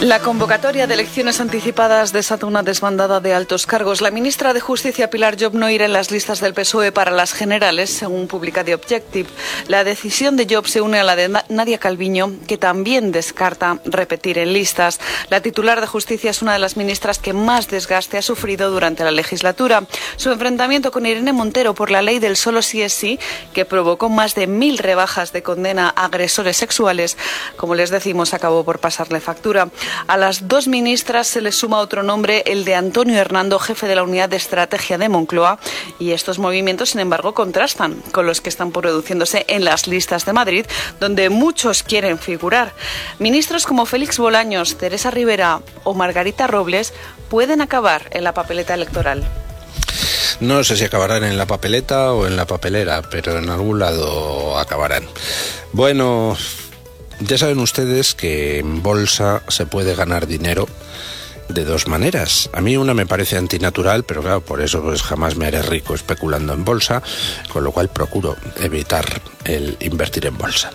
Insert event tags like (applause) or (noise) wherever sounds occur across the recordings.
La convocatoria de elecciones anticipadas desata una desbandada de altos cargos. La ministra de Justicia, Pilar Job, no irá en las listas del PSOE para las generales, según publica The Objective. La decisión de Job se une a la de Nadia Calviño, que también descarta repetir en listas. La titular de Justicia es una de las ministras que más desgaste ha sufrido durante la legislatura. Su enfrentamiento con Irene Montero por la ley del solo sí es sí, que provocó más de mil rebajas de condena a agresores sexuales, como les decimos, acabó por pasarle factura. A las dos ministras se les suma otro nombre, el de Antonio Hernando, jefe de la Unidad de Estrategia de Moncloa, y estos movimientos, sin embargo, contrastan con los que están produciéndose en las listas de Madrid, donde muchos quieren figurar. Ministros como Félix Bolaños, Teresa Rivera o Margarita Robles pueden acabar en la papeleta electoral. No sé si acabarán en la papeleta o en la papelera, pero en algún lado acabarán. Bueno, ya saben ustedes que en bolsa se puede ganar dinero de dos maneras. A mí una me parece antinatural, pero claro, por eso pues jamás me haré rico especulando en bolsa, con lo cual procuro evitar el invertir en bolsa.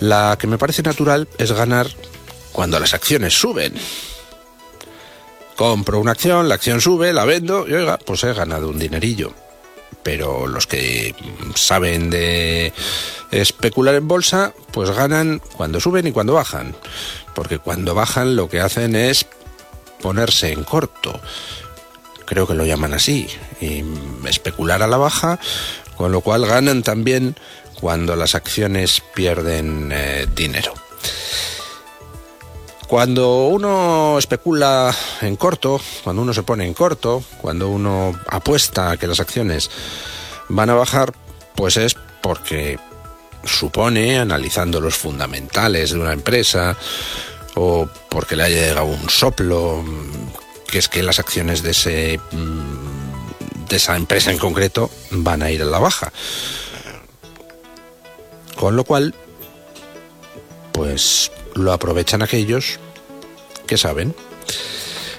La que me parece natural es ganar cuando las acciones suben. Compro una acción, la acción sube, la vendo y oiga, pues he ganado un dinerillo pero los que saben de especular en bolsa, pues ganan cuando suben y cuando bajan, porque cuando bajan lo que hacen es ponerse en corto, creo que lo llaman así, y especular a la baja, con lo cual ganan también cuando las acciones pierden eh, dinero. Cuando uno especula en corto, cuando uno se pone en corto, cuando uno apuesta a que las acciones van a bajar, pues es porque supone, analizando los fundamentales de una empresa, o porque le haya llegado un soplo, que es que las acciones de, ese, de esa empresa en concreto van a ir a la baja. Con lo cual, pues lo aprovechan aquellos que saben.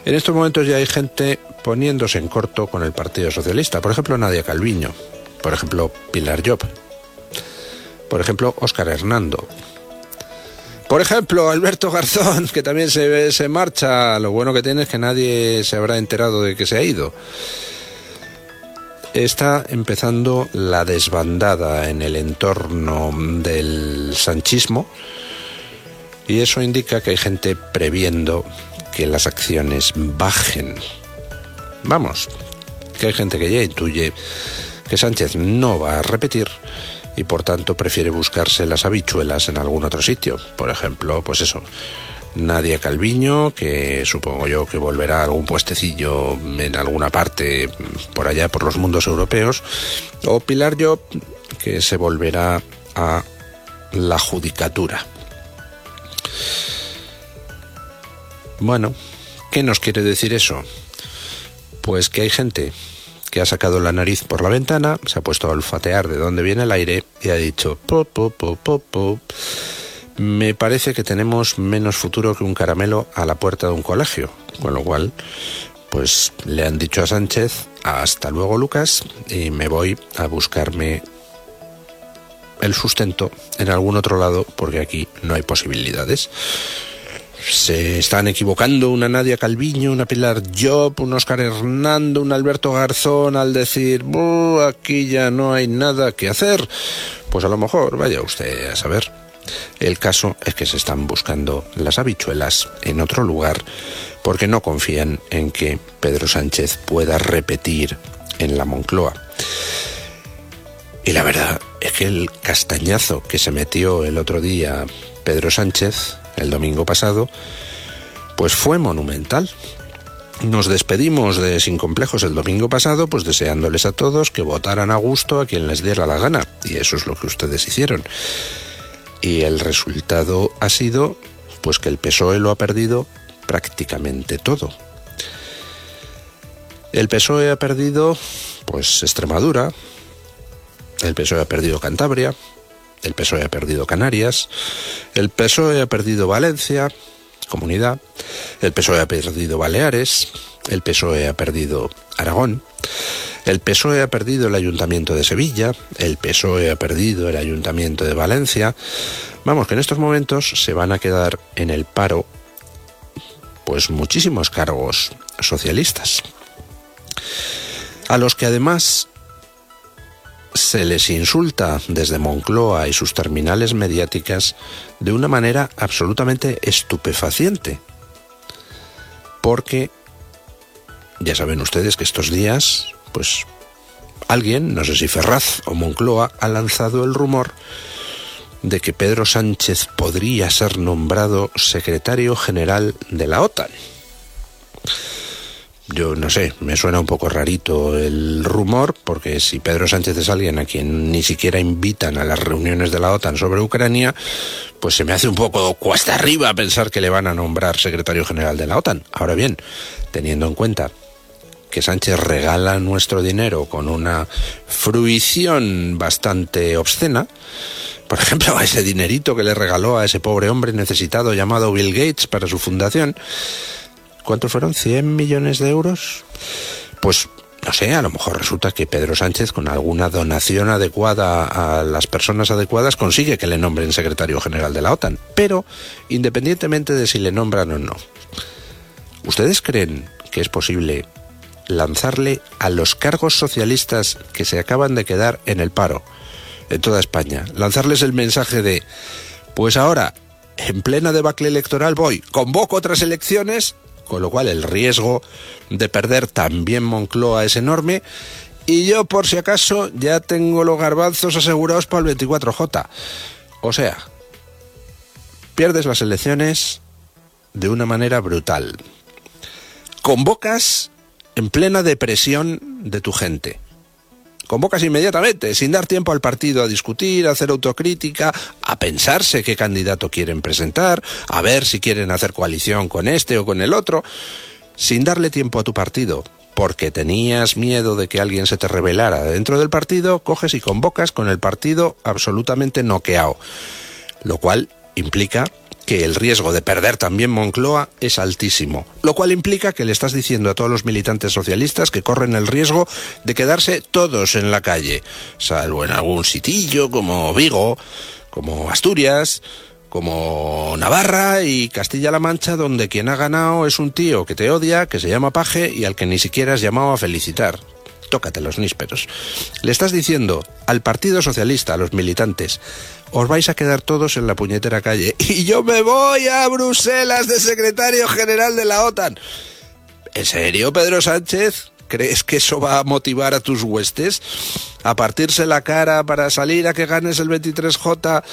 En estos momentos ya hay gente poniéndose en corto con el Partido Socialista. Por ejemplo, Nadia Calviño. Por ejemplo, Pilar Job. Por ejemplo, Óscar Hernando. Por ejemplo, Alberto Garzón, que también se, se marcha. Lo bueno que tiene es que nadie se habrá enterado de que se ha ido. Está empezando la desbandada en el entorno del sanchismo y eso indica que hay gente previendo que las acciones bajen. Vamos, que hay gente que ya intuye que Sánchez no va a repetir y por tanto prefiere buscarse las habichuelas en algún otro sitio. Por ejemplo, pues eso, Nadia Calviño, que supongo yo que volverá a algún puestecillo en alguna parte por allá por los mundos europeos, o Pilar Job, que se volverá a la judicatura. Bueno, ¿qué nos quiere decir eso? Pues que hay gente que ha sacado la nariz por la ventana, se ha puesto a olfatear de dónde viene el aire y ha dicho, pop, pop, pop, pop, me parece que tenemos menos futuro que un caramelo a la puerta de un colegio, con lo cual, pues le han dicho a Sánchez, hasta luego Lucas, y me voy a buscarme el sustento en algún otro lado porque aquí no hay posibilidades. Se están equivocando una Nadia Calviño, una Pilar Job, un Oscar Hernando, un Alberto Garzón al decir aquí ya no hay nada que hacer. Pues a lo mejor vaya usted a saber. El caso es que se están buscando las habichuelas en otro lugar porque no confían en que Pedro Sánchez pueda repetir en la Moncloa. Y la verdad es que el castañazo que se metió el otro día Pedro Sánchez, el domingo pasado, pues fue monumental. Nos despedimos de Sin Complejos el domingo pasado, pues deseándoles a todos que votaran a gusto a quien les diera la gana, y eso es lo que ustedes hicieron. Y el resultado ha sido pues que el PSOE lo ha perdido prácticamente todo. El PSOE ha perdido pues Extremadura, el PSOE ha perdido Cantabria, el PSOE ha perdido Canarias, el PSOE ha perdido Valencia, comunidad, el PSOE ha perdido Baleares, el PSOE ha perdido Aragón, el PSOE ha perdido el Ayuntamiento de Sevilla, el PSOE ha perdido el Ayuntamiento de Valencia. Vamos, que en estos momentos se van a quedar en el paro pues muchísimos cargos socialistas, a los que además se les insulta desde Moncloa y sus terminales mediáticas de una manera absolutamente estupefaciente. Porque ya saben ustedes que estos días, pues alguien, no sé si Ferraz o Moncloa, ha lanzado el rumor de que Pedro Sánchez podría ser nombrado secretario general de la OTAN yo no sé, me suena un poco rarito el rumor, porque si Pedro Sánchez es alguien a quien ni siquiera invitan a las reuniones de la OTAN sobre Ucrania, pues se me hace un poco cuesta arriba pensar que le van a nombrar secretario general de la OTAN. Ahora bien, teniendo en cuenta que Sánchez regala nuestro dinero con una fruición bastante obscena, por ejemplo, ese dinerito que le regaló a ese pobre hombre necesitado llamado Bill Gates para su fundación, ¿cuántos fueron? ¿100 millones de euros? Pues no sé, a lo mejor resulta que Pedro Sánchez, con alguna donación adecuada a las personas adecuadas, consigue que le nombren secretario general de la OTAN. Pero, independientemente de si le nombran o no, ¿ustedes creen que es posible lanzarle a los cargos socialistas que se acaban de quedar en el paro en toda España, lanzarles el mensaje de, pues ahora, en plena debacle electoral voy, convoco otras elecciones con lo cual el riesgo de perder también Moncloa es enorme. Y yo, por si acaso, ya tengo los garbanzos asegurados para el 24J. O sea, pierdes las elecciones de una manera brutal. Convocas en plena depresión de tu gente convocas inmediatamente, sin dar tiempo al partido a discutir, a hacer autocrítica, a pensarse qué candidato quieren presentar, a ver si quieren hacer coalición con este o con el otro, sin darle tiempo a tu partido, porque tenías miedo de que alguien se te rebelara dentro del partido, coges y convocas con el partido absolutamente noqueado, lo cual implica que el riesgo de perder también Moncloa es altísimo, lo cual implica que le estás diciendo a todos los militantes socialistas que corren el riesgo de quedarse todos en la calle, salvo en algún sitillo como Vigo, como Asturias, como Navarra y Castilla-La Mancha, donde quien ha ganado es un tío que te odia, que se llama Paje y al que ni siquiera has llamado a felicitar tócate los nísperos. Le estás diciendo al Partido Socialista, a los militantes, os vais a quedar todos en la puñetera calle (laughs) y yo me voy a Bruselas de secretario general de la OTAN. ¿En serio, Pedro Sánchez? ¿Crees que eso va a motivar a tus huestes? ¿A partirse la cara para salir a que ganes el 23J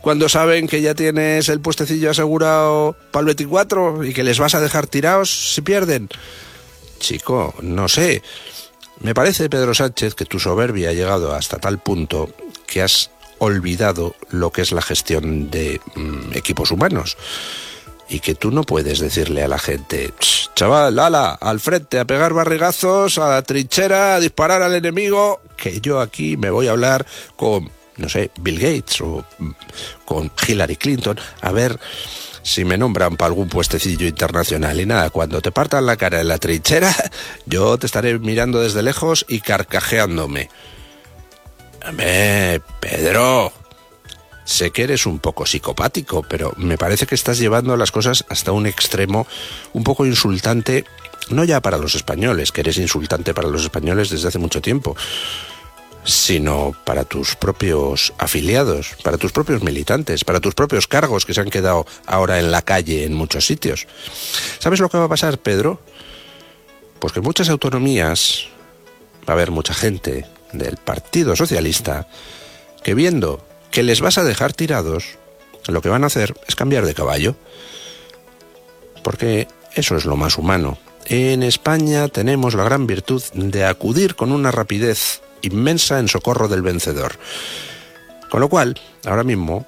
cuando saben que ya tienes el puestecillo asegurado para el 24 y que les vas a dejar tirados si pierden? Chico, no sé. Me parece, Pedro Sánchez, que tu soberbia ha llegado hasta tal punto que has olvidado lo que es la gestión de mm, equipos humanos. Y que tú no puedes decirle a la gente, chaval, ala, al frente, a pegar barrigazos, a la trinchera, a disparar al enemigo, que yo aquí me voy a hablar con, no sé, Bill Gates o mm, con Hillary Clinton, a ver si me nombran para algún puestecillo internacional. Y nada, cuando te partan la cara en la trinchera, (laughs) yo te estaré mirando desde lejos y carcajeándome. Pedro, sé que eres un poco psicopático, pero me parece que estás llevando las cosas hasta un extremo un poco insultante, no ya para los españoles, que eres insultante para los españoles desde hace mucho tiempo, sino para tus propios afiliados, para tus propios militantes, para tus propios cargos que se han quedado ahora en la calle en muchos sitios. ¿Sabes lo que va a pasar, Pedro? Pues que en muchas autonomías va a haber mucha gente del Partido Socialista que viendo que les vas a dejar tirados, lo que van a hacer es cambiar de caballo. Porque eso es lo más humano. En España tenemos la gran virtud de acudir con una rapidez inmensa en socorro del vencedor. Con lo cual, ahora mismo,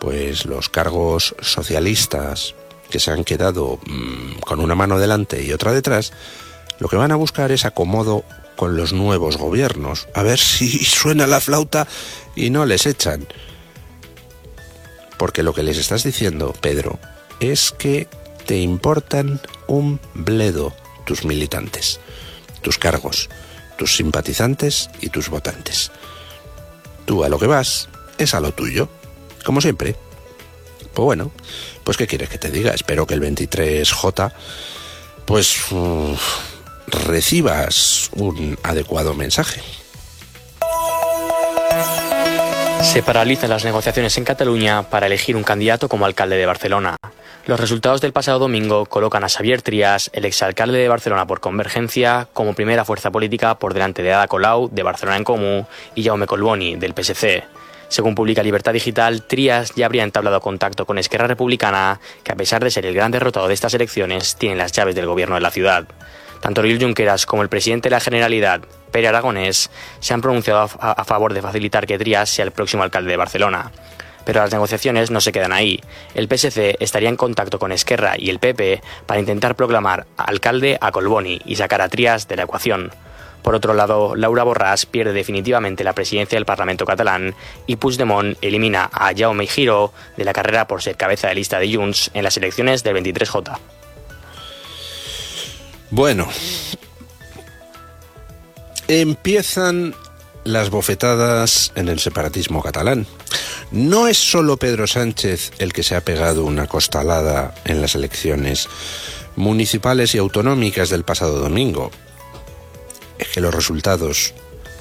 pues los cargos socialistas que se han quedado mm, con una mano delante y otra detrás, lo que van a buscar es acomodo con los nuevos gobiernos, a ver si (laughs) suena la flauta y no les echan. Porque lo que les estás diciendo, Pedro, es que te importan un bledo tus militantes, tus cargos, tus simpatizantes y tus votantes. Tú a lo que vas es a lo tuyo, como siempre. Pues bueno, pues qué quieres que te diga. Espero que el 23J pues recibas un adecuado mensaje. Se paralizan las negociaciones en Cataluña para elegir un candidato como alcalde de Barcelona. Los resultados del pasado domingo colocan a Xavier Trias, el exalcalde de Barcelona por Convergencia, como primera fuerza política por delante de Ada Colau, de Barcelona en Comú, y Jaume Colboni, del PSC. Según publica Libertad Digital, Trias ya habría entablado contacto con Esquerra Republicana, que a pesar de ser el gran derrotado de estas elecciones, tiene las llaves del gobierno de la ciudad. Tanto Oriol Junqueras como el presidente de la Generalidad, Pere Aragonés, se han pronunciado a, favor de facilitar que Trias sea el próximo alcalde de Barcelona. Pero las negociaciones no se quedan ahí. El PSC estaría en contacto con Esquerra y el PP para intentar proclamar alcalde a Colboni y sacar a Trias de la ecuación. Por otro lado, Laura Borràs pierde definitivamente la presidencia del Parlamento catalán y Puigdemont elimina a Jaume Giro de la carrera por ser cabeza de lista de Junts en las elecciones del 23J. Bueno, empiezan las bofetadas en el separatismo catalán. No es solo Pedro Sánchez el que se ha pegado una costalada en las elecciones municipales y autonómicas del pasado domingo es que los resultados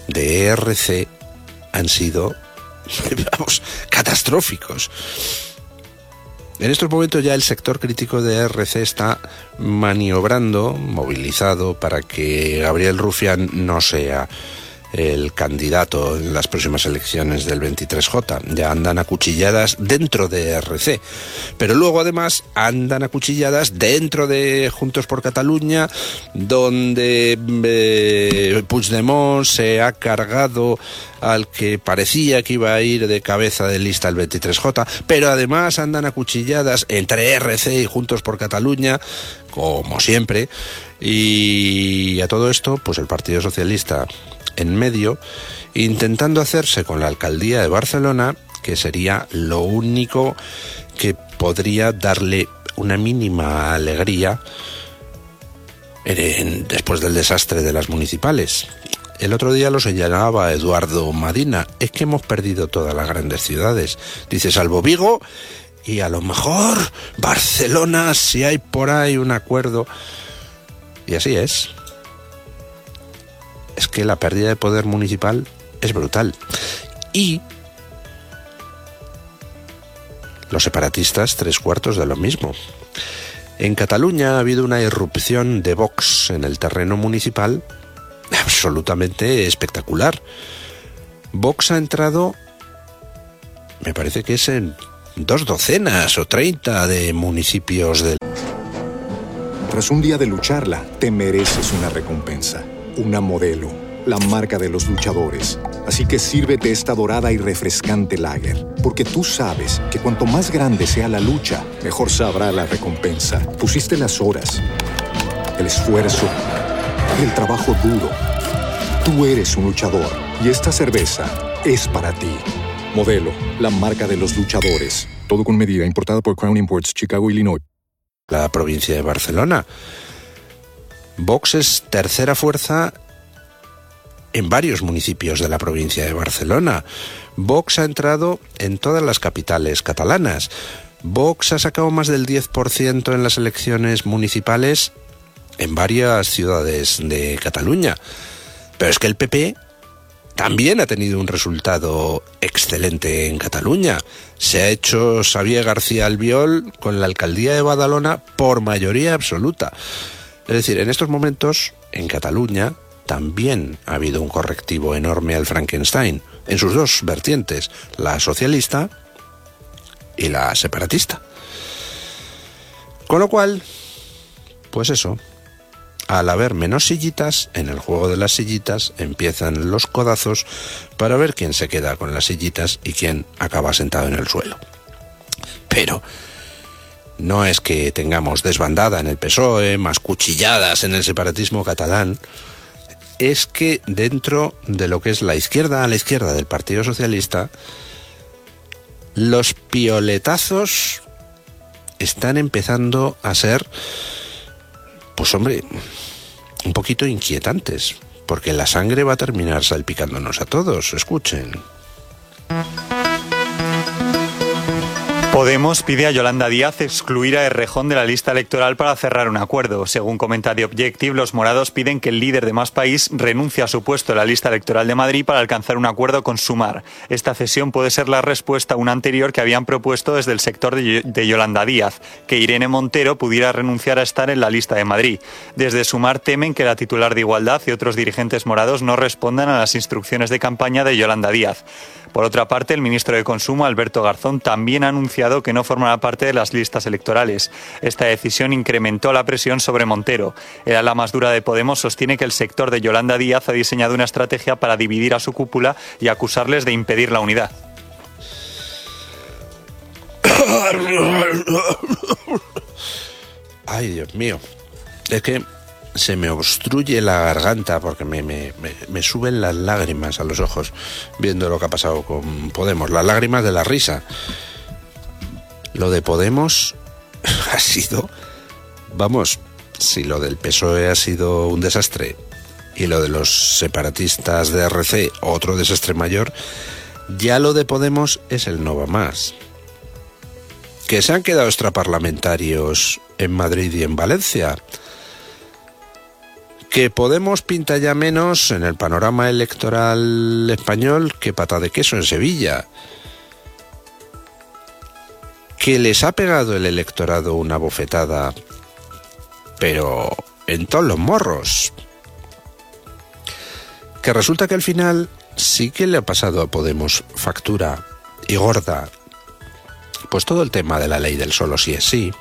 de ERC han sido, (laughs) vamos, catastróficos. En estos momentos ya el sector crítico de ERC está maniobrando, movilizado para que Gabriel Rufián no sea el candidato en las próximas elecciones del 23J. Ya andan acuchilladas dentro de RC. Pero luego además andan acuchilladas dentro de Juntos por Cataluña, donde eh, Puigdemont se ha cargado al que parecía que iba a ir de cabeza de lista el 23J, pero además andan acuchilladas entre RC y Juntos por Cataluña, como siempre, y a todo esto, pues el Partido Socialista en medio, intentando hacerse con la alcaldía de Barcelona, que sería lo único que podría darle una mínima alegría después del desastre de las municipales. El otro día lo señalaba Eduardo Madina, es que hemos perdido todas las grandes ciudades. Dice, salvo Vigo y a lo mejor Barcelona, si hay por ahí un acuerdo. Y así es es que la pérdida de poder municipal es brutal. Y los separatistas tres cuartos de lo mismo. En Cataluña ha habido una irrupción de Vox en el terreno municipal absolutamente espectacular. Vox ha entrado, me parece que es en dos docenas o treinta de municipios del... Tras un día de lucharla, te mereces una recompensa una modelo, la marca de los luchadores. Así que sírvete esta dorada y refrescante lager, porque tú sabes que cuanto más grande sea la lucha, mejor sabrá la recompensa. Pusiste las horas, el esfuerzo, el trabajo duro. Tú eres un luchador y esta cerveza es para ti. Modelo, la marca de los luchadores. Todo con medida, importada por Crown Imports, Chicago, Illinois. La provincia de Barcelona Vox es tercera fuerza en varios municipios de la provincia de Barcelona. Vox ha entrado en todas las capitales catalanas. Vox ha sacado más del 10% en las elecciones municipales en varias ciudades de Cataluña. Pero es que el PP también ha tenido un resultado excelente en Cataluña. Se ha hecho Xavier García Albiol con la alcaldía de Badalona por mayoría absoluta. Es decir, en estos momentos, en Cataluña, también ha habido un correctivo enorme al Frankenstein, en sus dos vertientes, la socialista y la separatista. Con lo cual, pues eso, al haber menos sillitas, en el juego de las sillitas empiezan los codazos para ver quién se queda con las sillitas y quién acaba sentado en el suelo. Pero no es que tengamos desbandada en el PSOE, más cuchilladas en el separatismo catalán, es que dentro de lo que es la izquierda a la izquierda del Partido Socialista, los pioletazos están empezando a ser, pues hombre, un poquito inquietantes, porque la sangre va a terminar salpicándonos a todos, escuchen. Podemos pide a Yolanda Díaz excluir a Errejón de la lista electoral para cerrar un acuerdo. Según comenta The Objective, los morados piden que el líder de Más País renuncie a su puesto en la lista electoral de Madrid para alcanzar un acuerdo con Sumar. Esta cesión puede ser la respuesta a una anterior que habían propuesto desde el sector de Yolanda Díaz, que Irene Montero pudiera renunciar a estar en la lista de Madrid. Desde Sumar temen que la titular de Igualdad y otros dirigentes morados no respondan a las instrucciones de campaña de Yolanda Díaz. Por otra parte, el ministro de Consumo, Alberto Garzón, también ha anunciado que no formará parte de las listas electorales. Esta decisión incrementó la presión sobre Montero. El ala más dura de Podemos sostiene que el sector de Yolanda Díaz ha diseñado una estrategia para dividir a su cúpula y acusarles de impedir la unidad. (coughs) Ay, Dios mío. Es que se me obstruye la garganta porque me, me, me, suben las lágrimas a los ojos viendo lo que ha pasado con Podemos, las lágrimas de la risa. Lo de Podemos (laughs) ha sido, vamos, si lo del PSOE ha sido un desastre y lo de los separatistas de RC otro desastre mayor, ya lo de Podemos es el no va más. Que se han quedado extraparlamentarios en Madrid y en Valencia que Podemos pinta ya menos en el panorama electoral español que pata de queso en Sevilla. Que les ha pegado el electorado una bofetada, pero en todos los morros. Que resulta que al final sí que le ha pasado a Podemos factura y gorda. Pues todo el tema de la ley del solo sí es sí,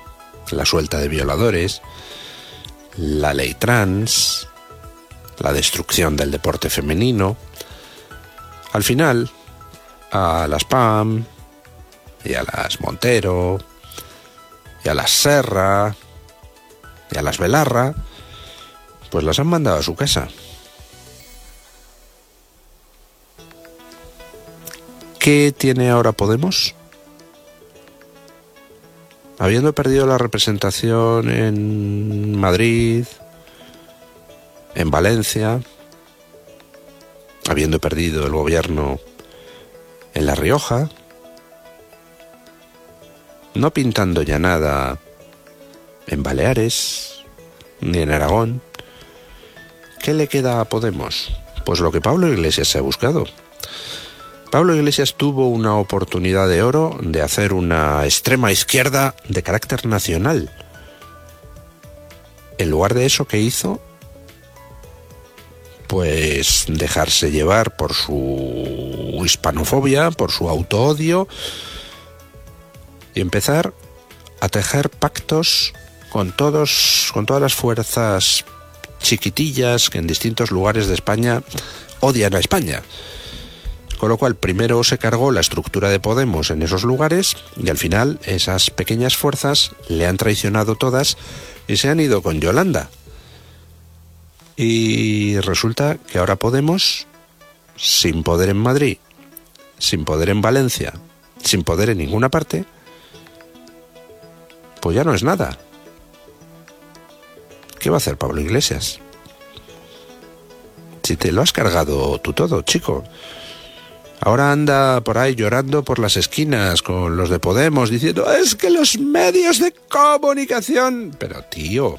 la suelta de violadores, la ley trans, la destrucción del deporte femenino. Al final, a las PAM y a las Montero y a las Serra y a las Belarra, pues las han mandado a su casa. ¿Qué tiene ahora Podemos? habiendo perdido la representación en Madrid, en Valencia, habiendo perdido el gobierno en La Rioja, no pintando ya nada en Baleares ni en Aragón, ¿qué le queda a Podemos? Pues lo que Pablo Iglesias se ha buscado, Pablo Iglesias tuvo una oportunidad de oro de hacer una extrema izquierda de carácter nacional. En lugar de eso, ¿qué hizo? Pues dejarse llevar por su hispanofobia, por su autoodio y empezar a tejer pactos con todos, con todas las fuerzas chiquitillas que en distintos lugares de España odian a España. Con lo cual, primero se cargó la estructura de Podemos en esos lugares y al final esas pequeñas fuerzas le han traicionado todas y se han ido con Yolanda. Y resulta que ahora Podemos, sin poder en Madrid, sin poder en Valencia, sin poder en ninguna parte, pues ya no es nada. ¿Qué va a hacer Pablo Iglesias? Si te lo has cargado tú todo, chico. Ahora anda por ahí llorando por las esquinas con los de Podemos diciendo, es que los medios de comunicación... Pero tío,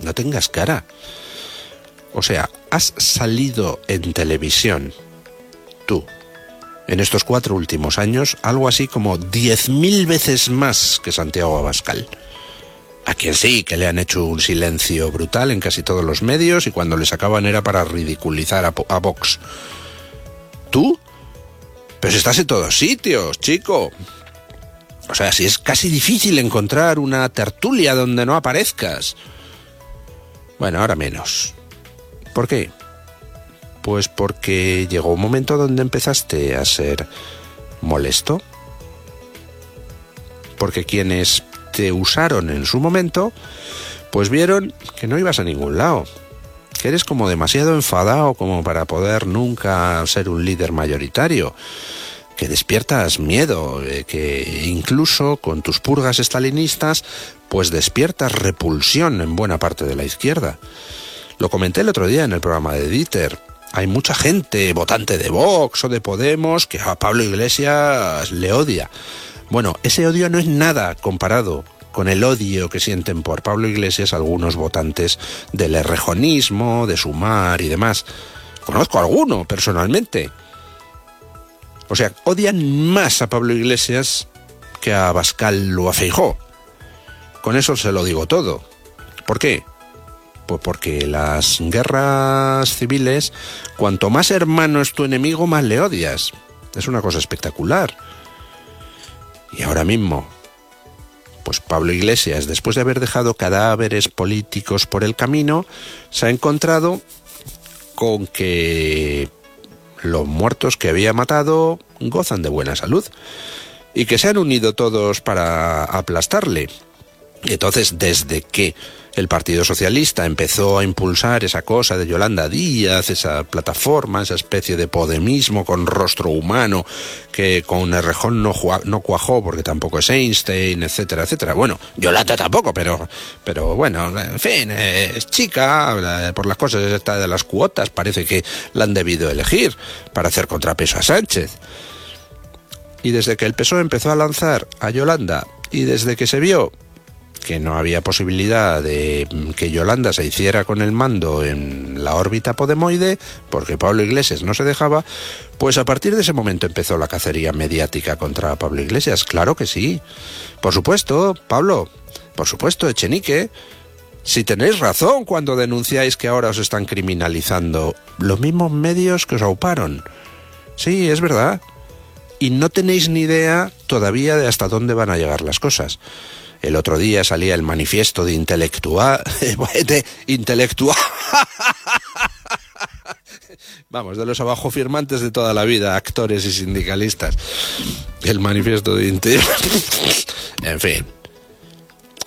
no tengas cara. O sea, has salido en televisión, tú, en estos cuatro últimos años, algo así como diez mil veces más que Santiago Abascal. A quien sí, que le han hecho un silencio brutal en casi todos los medios y cuando le sacaban era para ridiculizar a, Vox. ¿Tú? Pero estás en todos sitios, chico. O sea, si es casi difícil encontrar una tertulia donde no aparezcas. Bueno, ahora menos. ¿Por qué? Pues porque llegó un momento donde empezaste a ser molesto. porque quienes te usaron en su momento, pues vieron que no ibas a ningún lado, que eres como demasiado enfadado como para poder nunca ser un líder mayoritario, que despiertas miedo, eh, que incluso con tus purgas estalinistas, pues despiertas repulsión en buena parte de la izquierda. Lo comenté el otro día en el programa de Dieter. Hay mucha gente, votante de Vox o de Podemos, que a Pablo Iglesias le odia. Bueno, ese odio no es nada comparado con el odio que sienten por Pablo Iglesias algunos votantes del errejonismo, de Sumar y demás. Conozco a alguno personalmente. O sea, odian más a Pablo Iglesias que a Bascal o a Feijó. Con eso se lo digo todo. ¿Por qué? Pues porque las guerras civiles, cuanto más hermano es tu enemigo, más le odias. Es una cosa espectacular. Y ahora mismo, pues Pablo Iglesias, después de haber dejado cadáveres políticos por el camino, se ha encontrado con que los muertos que había matado gozan de buena salud y que se han unido todos para aplastarle. Entonces, desde que el Partido Socialista empezó a impulsar esa cosa de Yolanda Díaz, esa plataforma, esa especie de podemismo con rostro humano que con Errejón no, no cuajó porque tampoco es Einstein, etcétera, etcétera. Bueno, Yolanda tampoco, pero, pero bueno, en fin, es chica, por las cosas de las cuotas, parece que la han debido elegir para hacer contrapeso a Sánchez. Y desde que el PSOE empezó a lanzar a Yolanda y desde que se vio que no había posibilidad de que Yolanda se hiciera con el mando en la órbita podemoide, porque Pablo Iglesias no se dejaba, pues a partir de ese momento empezó la cacería mediática contra Pablo Iglesias. Claro que sí. Por supuesto, Pablo, por supuesto, Echenique. Si tenéis razón cuando denunciáis que ahora os están criminalizando los mismos medios que os auparon. Sí, es verdad. Y no tenéis ni idea todavía de hasta dónde van a llegar las cosas. El otro día salía el manifiesto de intelectual. (laughs) de intelectual. Vamos, de los abajo firmantes de toda la vida, actores y sindicalistas. El manifiesto de intelectual. (laughs) en fin.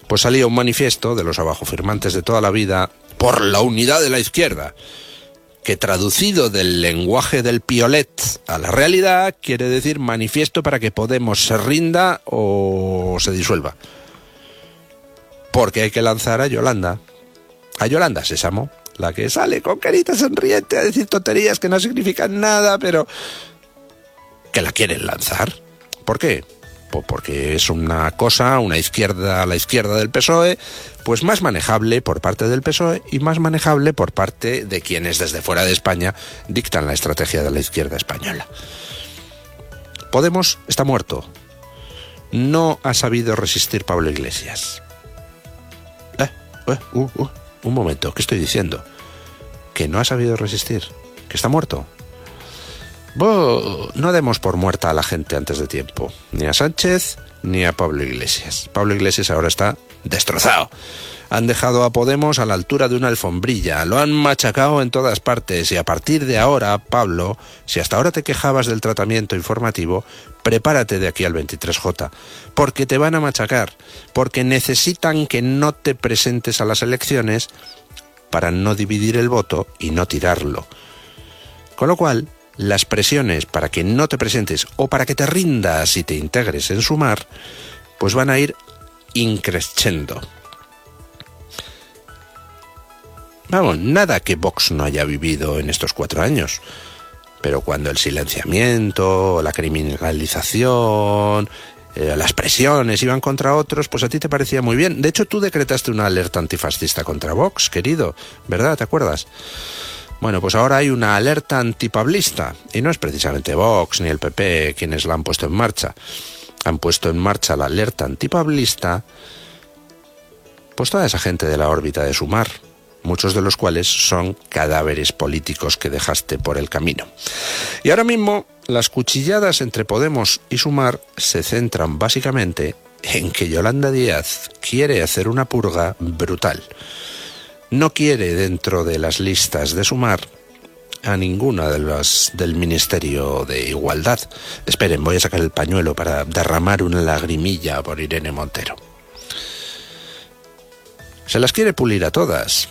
Pues salía un manifiesto de los abajo firmantes de toda la vida por la unidad de la izquierda que traducido del lenguaje del piolet a la realidad quiere decir manifiesto para que Podemos se rinda o se disuelva porque hay que lanzar a Yolanda. A Yolanda Sésamo, la que sale con carita sonriente a decir tonterías que no significan nada, pero que la quieren lanzar. ¿Por qué? Pues porque es una cosa, una izquierda a la izquierda del PSOE, pues más manejable por parte del PSOE y más manejable por parte de quienes desde fuera de España dictan la estrategia de la izquierda española. Podemos está muerto. No ha sabido resistir Pablo Iglesias. Uh, uh, un momento, ¿qué estoy diciendo? Que no ha sabido resistir, que está muerto. no demos por muerta a la gente antes de tiempo, ni a Sánchez ni a Pablo Iglesias. Pablo Iglesias ahora está destrozado. Han dejado a Podemos a la altura de una alfombrilla, lo han machacado en todas partes y a partir de ahora, Pablo, si hasta ahora te quejabas del tratamiento informativo, prepárate de aquí al 23J, porque te van a machacar, porque necesitan que no te presentes a las elecciones para no dividir el voto y no tirarlo. Con lo cual, las presiones para que no te presentes o para que te rindas y te integres en sumar, pues van a ir increciendo. Vamos, nada que Vox no haya vivido en estos cuatro años. Pero cuando el silenciamiento, la criminalización, eh, las presiones iban contra otros, pues a ti te parecía muy bien. De hecho, tú decretaste una alerta antifascista contra Vox, querido, ¿verdad? ¿Te acuerdas? Bueno, pues ahora hay una alerta antipablista, y no es precisamente Vox ni el PP quienes la han puesto en marcha. Han puesto en marcha la alerta antipablista, pues toda esa gente de la órbita de Sumar, muchos de los cuales son cadáveres políticos que dejaste por el camino. Y ahora mismo las cuchilladas entre Podemos y Sumar se centran básicamente en que Yolanda Díaz quiere hacer una purga brutal. No quiere dentro de las listas de Sumar a ninguna de las del Ministerio de Igualdad. Esperen, voy a sacar el pañuelo para derramar una lagrimilla por Irene Montero. Se las quiere pulir a todas.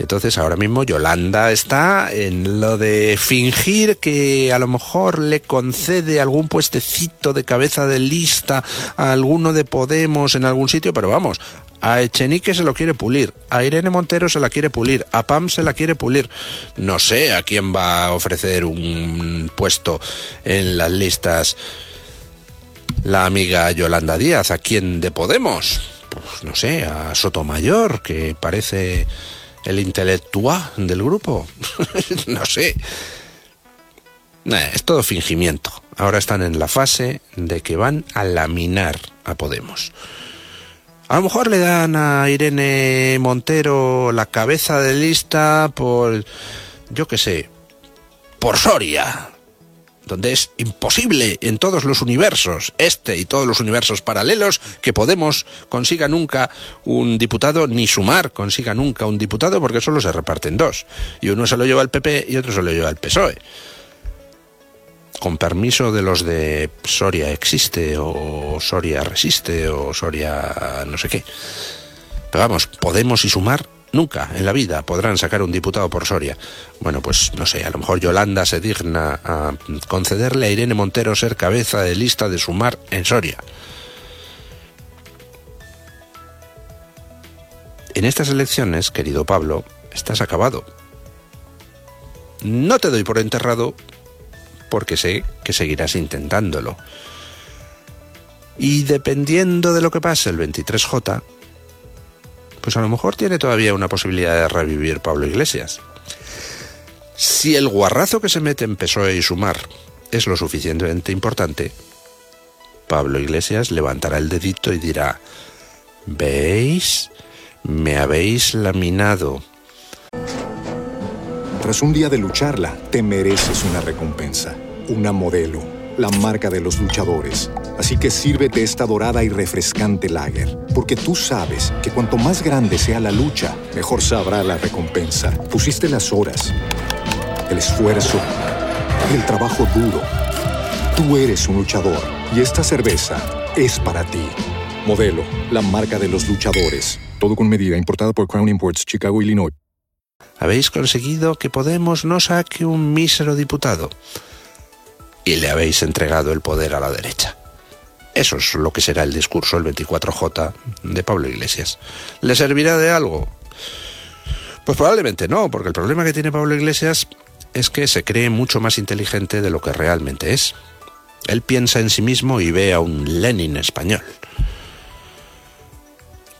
Entonces ahora mismo Yolanda está en lo de fingir que a lo mejor le concede algún puestecito de cabeza de lista a alguno de Podemos en algún sitio, pero vamos, a Echenique se lo quiere pulir, a Irene Montero se la quiere pulir, a Pam se la quiere pulir. No sé a quién va a ofrecer un puesto en las listas la amiga Yolanda Díaz, a quién de Podemos. Pues no sé, a Sotomayor, que parece el intelectual del grupo. (laughs) no sé. es todo fingimiento. Ahora están en la fase de que van a laminar a Podemos. A lo mejor le dan a Irene Montero la cabeza de lista por, yo qué sé, por Soria donde es imposible en todos los universos, este y todos los universos paralelos, que Podemos consiga nunca un diputado, ni Sumar consiga nunca un diputado, porque solo se reparten dos. Y uno se lo lleva al PP y otro se lo lleva al PSOE. Con permiso de los de Soria existe, o Soria resiste, o Soria no sé qué. Pero vamos, Podemos y Sumar Nunca en la vida podrán sacar un diputado por Soria. Bueno, pues no sé, a lo mejor Yolanda se digna a concederle a Irene Montero ser cabeza de lista de sumar en Soria. En estas elecciones, querido Pablo, estás acabado. No te doy por enterrado porque sé que seguirás intentándolo. Y dependiendo de lo que pase el 23J, pues a lo mejor tiene todavía una posibilidad de revivir Pablo Iglesias. Si el guarrazo que se mete en PSOE y Sumar es lo suficientemente importante, Pablo Iglesias levantará el dedito y dirá, ¿veis? Me habéis laminado. Tras un día de lucharla, te mereces una recompensa, una modelo la marca de los luchadores. Así que sírvete esta dorada y refrescante lager, porque tú sabes que cuanto más grande sea la lucha, mejor sabrá la recompensa. Pusiste las horas, el esfuerzo, el trabajo duro. Tú eres un luchador y esta cerveza es para ti. Modelo, la marca de los luchadores. Todo con medida, importada por Crown Imports, Chicago, Illinois. Habéis conseguido que Podemos no saque un mísero diputado y le habéis entregado el poder a la derecha. Eso es lo que será el discurso el 24J de Pablo Iglesias. ¿Le servirá de algo? Pues probablemente no, porque el problema que tiene Pablo Iglesias es que se cree mucho más inteligente de lo que realmente es. Él piensa en sí mismo y ve a un Lenin español.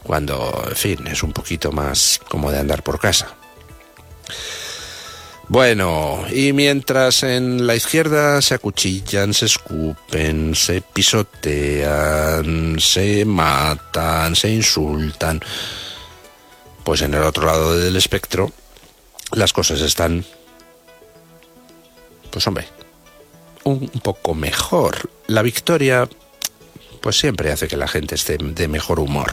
Cuando, en fin, es un poquito más como de andar por casa. Bueno, y mientras en la izquierda se acuchillan, se escupen, se pisotean, se matan, se insultan, pues en el otro lado del espectro las cosas están, pues hombre, un poco mejor. La victoria, pues siempre hace que la gente esté de mejor humor.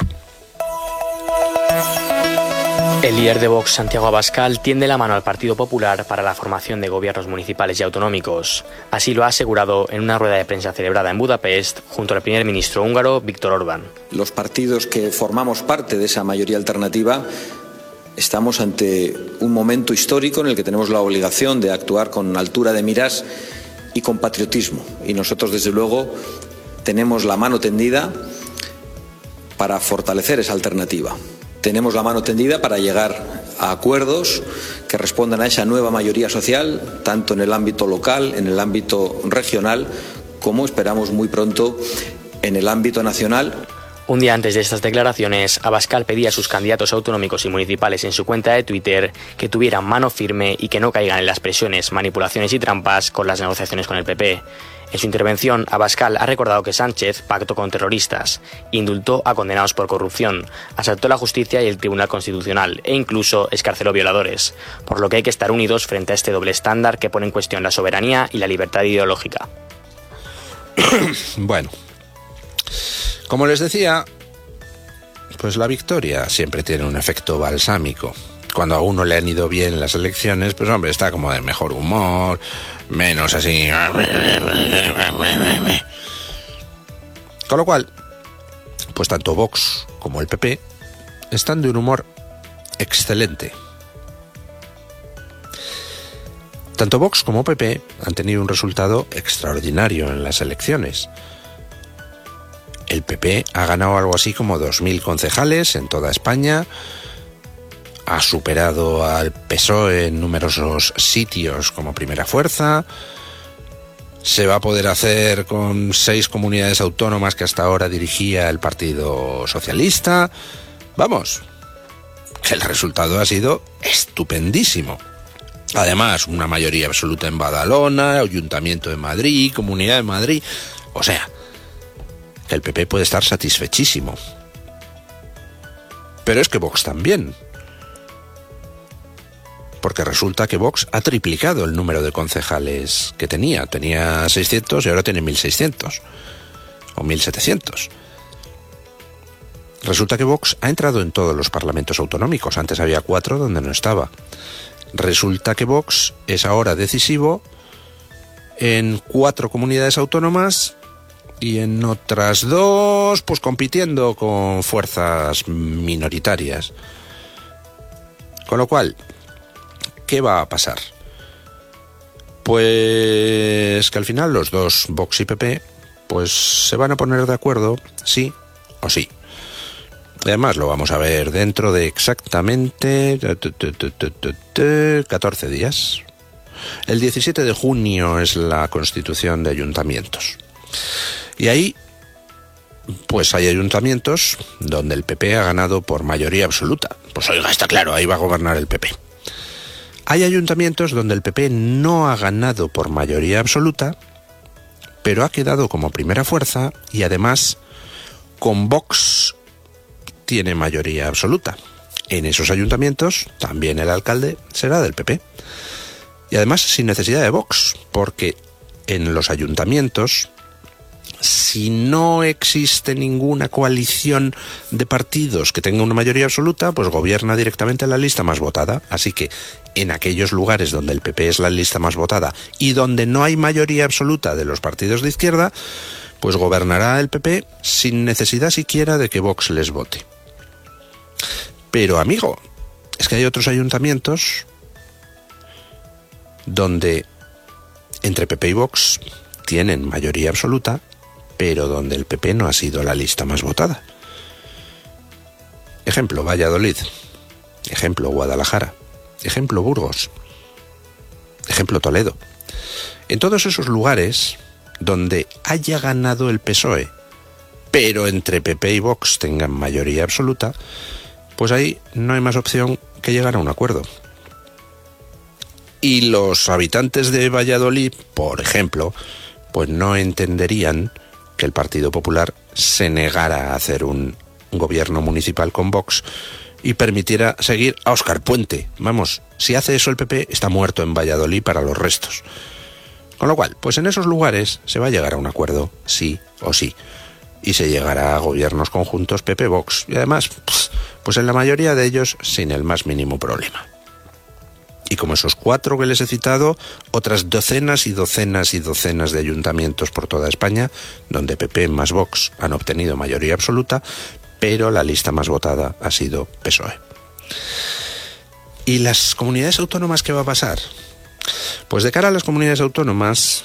El líder de Vox, Santiago Abascal, tiende la mano al Partido Popular para la formación de gobiernos municipales y autonómicos. Así lo ha asegurado en una rueda de prensa celebrada en Budapest junto al primer ministro húngaro Víctor Orbán. Los partidos que formamos parte de esa mayoría alternativa estamos ante un momento histórico en el que tenemos la obligación de actuar con altura de miras y con patriotismo. Y nosotros, desde luego, tenemos la mano tendida para fortalecer esa alternativa. Tenemos la mano tendida para llegar a acuerdos que respondan a esa nueva mayoría social, tanto en el ámbito local, en el ámbito regional, como esperamos muy pronto en el ámbito nacional. Un día antes de estas declaraciones, Abascal pedía a sus candidatos autonómicos y municipales en su cuenta de Twitter que tuvieran mano firme y que no caigan en las presiones, manipulaciones y trampas con las negociaciones con el PP. En su intervención, Abascal ha recordado que Sánchez pactó con terroristas, indultó a condenados por corrupción, asaltó la justicia y el Tribunal Constitucional e incluso escarceló violadores, por lo que hay que estar unidos frente a este doble estándar que pone en cuestión la soberanía y la libertad ideológica. (coughs) bueno, como les decía, pues la victoria siempre tiene un efecto balsámico cuando a uno le han ido bien las elecciones, pues hombre, está como de mejor humor, menos así. Con lo cual, pues tanto Vox como el PP están de un humor excelente. Tanto Vox como PP han tenido un resultado extraordinario en las elecciones. El PP ha ganado algo así como 2.000 concejales en toda España, ha superado al PSOE en numerosos sitios como primera fuerza, se va a poder hacer con seis comunidades autónomas que hasta ahora dirigía el Partido Socialista. Vamos, que el resultado ha sido estupendísimo. Además, una mayoría absoluta en Badalona, Ayuntamiento de Madrid, Comunidad de Madrid. O sea, que el PP puede estar satisfechísimo. Pero es que Vox también porque resulta que Vox ha triplicado el número de concejales que tenía. Tenía 600 y ahora tiene 1600 o 1700. Resulta que Vox ha entrado en todos los parlamentos autonómicos. Antes había cuatro donde no estaba. Resulta que Vox es ahora decisivo en cuatro comunidades autónomas y en otras dos, pues compitiendo con fuerzas minoritarias. Con lo cual, ¿qué va a pasar? Pues que al final los dos, Vox y PP, pues se van a poner de acuerdo, sí o sí. Además lo vamos a ver dentro de exactamente 14 días. El 17 de junio es la constitución de ayuntamientos. Y ahí, pues hay ayuntamientos donde el PP ha ganado por mayoría absoluta. Pues oiga, está claro, ahí va a gobernar el PP. Hay ayuntamientos donde el PP no ha ganado por mayoría absoluta, pero ha quedado como primera fuerza y además con Vox tiene mayoría absoluta. En esos ayuntamientos también el alcalde será del PP. Y además sin necesidad de Vox, porque en los ayuntamientos si no existe ninguna coalición de partidos que tenga una mayoría absoluta, pues gobierna directamente la lista más votada. Así que en aquellos lugares donde el PP es la lista más votada y donde no hay mayoría absoluta de los partidos de izquierda, pues gobernará el PP sin necesidad siquiera de que Vox les vote. Pero amigo, es que hay otros ayuntamientos donde entre PP y Vox tienen mayoría absoluta pero donde el PP no ha sido la lista más votada. Ejemplo, Valladolid. Ejemplo, Guadalajara. Ejemplo, Burgos. Ejemplo, Toledo. En todos esos lugares donde haya ganado el PSOE, pero entre PP y Vox tengan mayoría absoluta, pues ahí no hay más opción que llegar a un acuerdo. Y los habitantes de Valladolid, por ejemplo, pues no entenderían que el Partido Popular se negara a hacer un gobierno municipal con Vox y permitiera seguir a Oscar Puente. Vamos, si hace eso el PP está muerto en Valladolid para los restos. Con lo cual, pues en esos lugares se va a llegar a un acuerdo, sí o sí. Y se llegará a gobiernos conjuntos PP-Vox. Y además, pues en la mayoría de ellos sin el más mínimo problema. Y como esos cuatro que les he citado, otras docenas y docenas y docenas de ayuntamientos por toda España, donde PP más Vox han obtenido mayoría absoluta, pero la lista más votada ha sido PSOE. ¿Y las comunidades autónomas qué va a pasar? Pues de cara a las comunidades autónomas,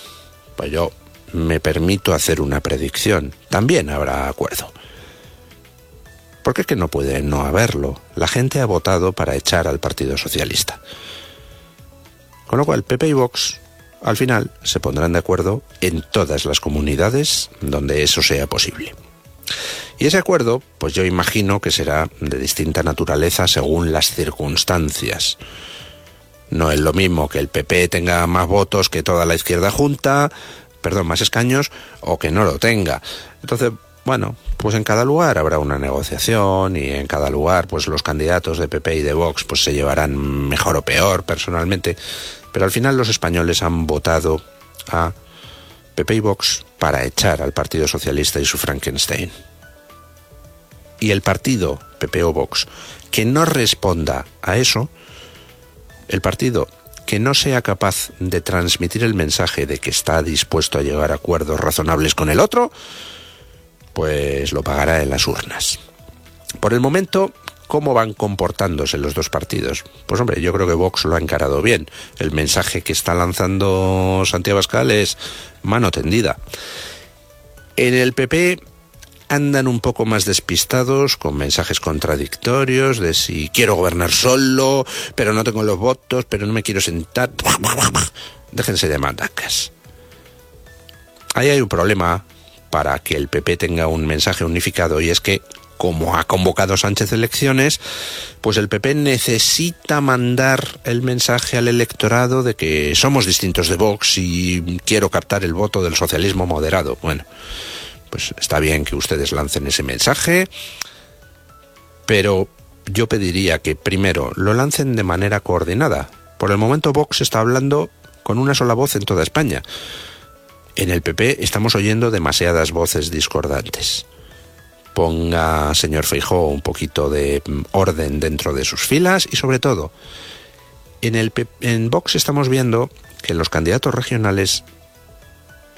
pues yo me permito hacer una predicción. También habrá acuerdo. Porque es que no puede no haberlo. La gente ha votado para echar al Partido Socialista. Con lo cual, PP y Vox al final se pondrán de acuerdo en todas las comunidades donde eso sea posible. Y ese acuerdo, pues yo imagino que será de distinta naturaleza según las circunstancias. No es lo mismo que el PP tenga más votos que toda la izquierda junta, perdón, más escaños, o que no lo tenga. Entonces, bueno, pues en cada lugar habrá una negociación y en cada lugar pues los candidatos de PP y de Vox pues se llevarán mejor o peor personalmente pero al final los españoles han votado a PP y Vox para echar al Partido Socialista y su Frankenstein. Y el partido PP o Vox que no responda a eso, El partido que no sea capaz de transmitir el mensaje de que está dispuesto a llegar a acuerdos razonables con el otro, pues lo pagará en las urnas. Por el momento, ¿cómo van comportándose los dos partidos? Pues hombre, yo creo que Vox lo ha encarado bien. El mensaje que está lanzando Santiago Abascal es mano tendida. En el PP andan un poco más despistados, con mensajes contradictorios de si quiero gobernar solo, pero no tengo los votos, pero no me quiero sentar. Déjense de mandacas. Ahí hay un problema para que el PP tenga un mensaje unificado y es que como ha convocado Sánchez elecciones, pues el PP necesita mandar el mensaje al electorado de que somos distintos de Vox y quiero captar el voto del socialismo moderado. Bueno, pues está bien que ustedes lancen ese mensaje, pero yo pediría que primero lo lancen de manera coordinada. Por el momento Vox está hablando con una sola voz en toda España. En el PP estamos oyendo demasiadas voces discordantes. Ponga, señor Feijó, un poquito de mm, orden dentro de sus filas y sobre todo, en, el, en Vox estamos viendo que los candidatos regionales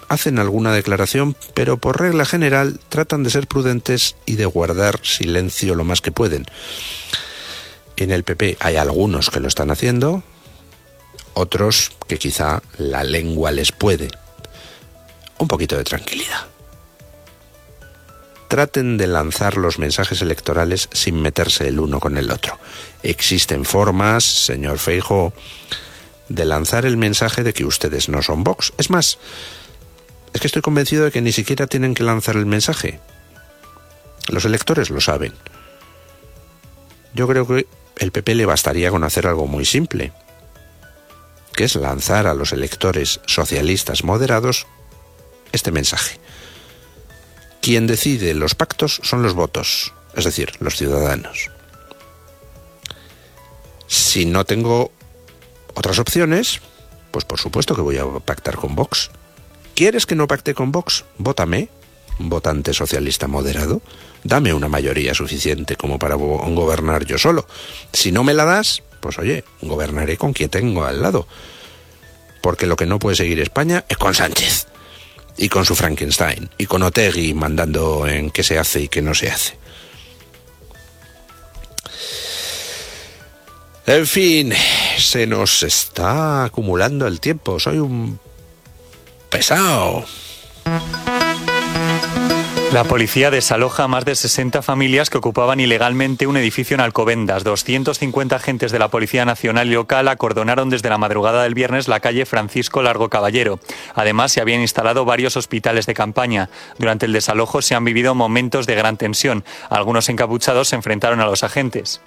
hacen alguna declaración, pero por regla general tratan de ser prudentes y de guardar silencio lo más que pueden. En el PP hay algunos que lo están haciendo, otros que quizá la lengua les puede. Un poquito de tranquilidad. Traten de lanzar los mensajes electorales sin meterse el uno con el otro. Existen formas, señor Feijo, de lanzar el mensaje de que ustedes no son Vox. Es más, es que estoy convencido de que ni siquiera tienen que lanzar el mensaje. Los electores lo saben. Yo creo que el PP le bastaría con hacer algo muy simple, que es lanzar a los electores socialistas moderados este mensaje. Quien decide los pactos son los votos, es decir, los ciudadanos. Si no tengo otras opciones, pues por supuesto que voy a pactar con Vox. ¿Quieres que no pacte con Vox? Vótame, votante socialista moderado. Dame una mayoría suficiente como para gobernar yo solo. Si no me la das, pues oye, gobernaré con quien tengo al lado. Porque lo que no puede seguir España es con Sánchez. Y con su Frankenstein. Y con Otegui mandando en qué se hace y qué no se hace. En fin, se nos está acumulando el tiempo. Soy un pesado. La policía desaloja a más de 60 familias que ocupaban ilegalmente un edificio en Alcobendas. 250 agentes de la Policía Nacional y local acordonaron desde la madrugada del viernes la calle Francisco Largo Caballero. Además, se habían instalado varios hospitales de campaña. Durante el desalojo se han vivido momentos de gran tensión. Algunos encapuchados se enfrentaron a los agentes.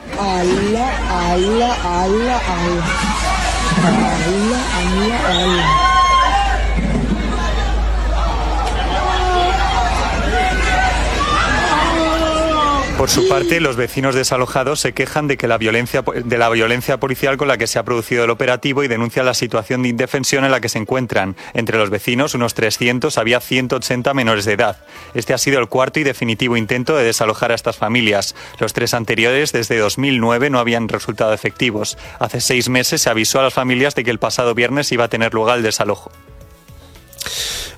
Por su parte, los vecinos desalojados se quejan de que la violencia de la violencia policial con la que se ha producido el operativo y denuncian la situación de indefensión en la que se encuentran. Entre los vecinos, unos 300, había 180 menores de edad. Este ha sido el cuarto y definitivo intento de desalojar a estas familias. Los tres anteriores, desde 2009, no habían resultado efectivos. Hace seis meses se avisó a las familias de que el pasado viernes iba a tener lugar el desalojo.